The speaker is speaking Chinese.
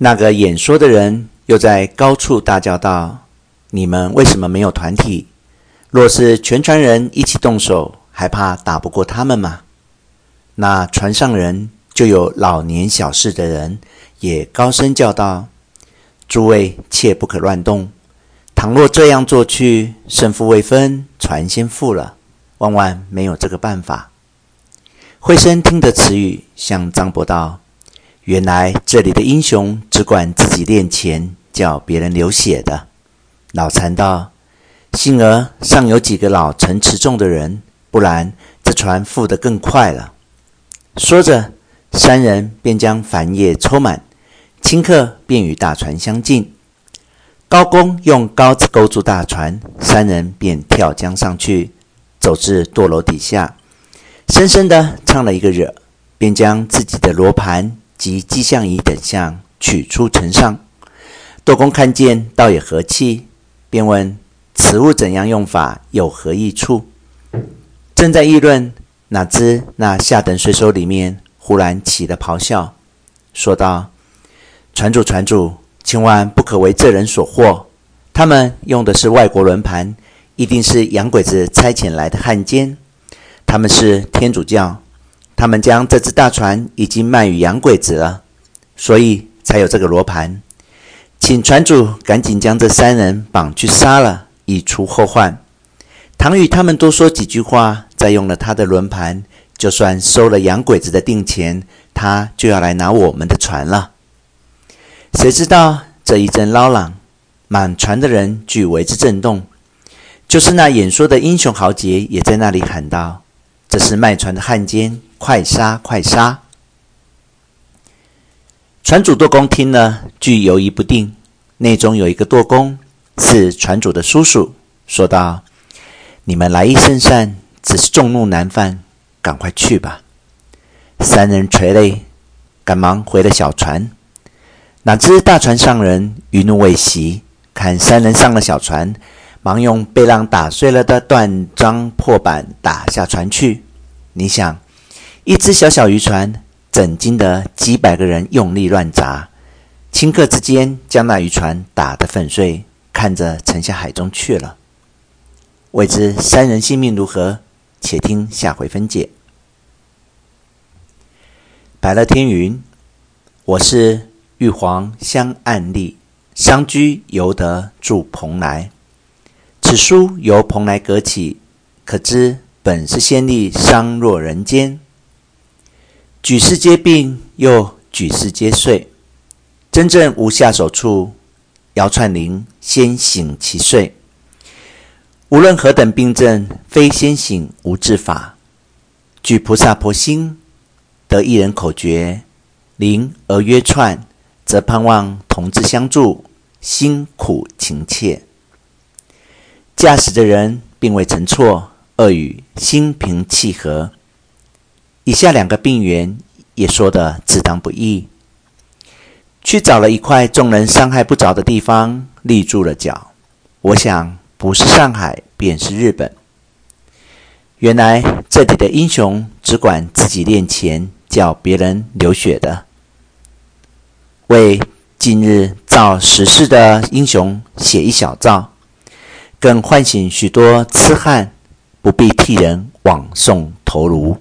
那个演说的人又在高处大叫道：“你们为什么没有团体？若是全船人一起动手，还怕打不过他们吗？”那船上人就有老年小事的人也高声叫道：“诸位切不可乱动！倘若这样做去，胜负未分，船先覆了，万万没有这个办法。”惠生听得此语，向张伯道。原来这里的英雄只管自己练钱，叫别人流血的。老残道：“幸而尚有几个老成持重的人，不然这船覆得更快了。”说着，三人便将帆叶抽满，顷刻便与大船相近。高公用篙子勾住大船，三人便跳江上去，走至舵楼底下，深深地唱了一个惹，便将自己的罗盘。及机象仪等项取出呈上，窦公看见，倒也和气，便问：“此物怎样用法，有何益处？”正在议论，哪知那下等水手里面忽然起了咆哮，说道：“船主，船主，千万不可为这人所惑！他们用的是外国轮盘，一定是洋鬼子差遣来的汉奸。他们是天主教。”他们将这只大船已经卖与洋鬼子了，所以才有这个罗盘。请船主赶紧将这三人绑去杀了，以除后患。唐宇他们多说几句话，再用了他的轮盘，就算收了洋鬼子的定钱，他就要来拿我们的船了。谁知道这一阵捞浪，满船的人俱为之震动，就是那演说的英雄豪杰也在那里喊道：“这是卖船的汉奸！”快杀！快杀！船主舵公听了，俱犹疑不定。内中有一个舵公，是船主的叔叔，说道：“你们来意甚善，只是众怒难犯，赶快去吧。”三人垂泪，赶忙回了小船。哪知大船上人余怒未息，看三人上了小船，忙用被浪打碎了的断桩破板打下船去。你想？一只小小渔船，怎经得几百个人用力乱砸？顷刻之间，将那渔船打得粉碎，看着沉下海中去了。未知三人性命如何？且听下回分解。白乐天云，我是玉皇香案例，商居犹得住蓬莱。此书由蓬莱阁起，可知本是先帝商若人间。举世皆病，又举世皆睡，真正无下手处。姚串灵先醒其睡。无论何等病症，非先醒无治法。举菩萨婆心，得一人口诀：灵而曰串，则盼望同志相助，辛苦情切。驾驶的人并未曾错，恶语心平气和。以下两个病缘也说得自当不易。去找了一块众人伤害不着的地方立住了脚。我想不是上海便是日本。原来这里的英雄只管自己练钱，叫别人流血的。为近日造时事的英雄写一小诏，更唤醒许多痴汉，不必替人枉送头颅。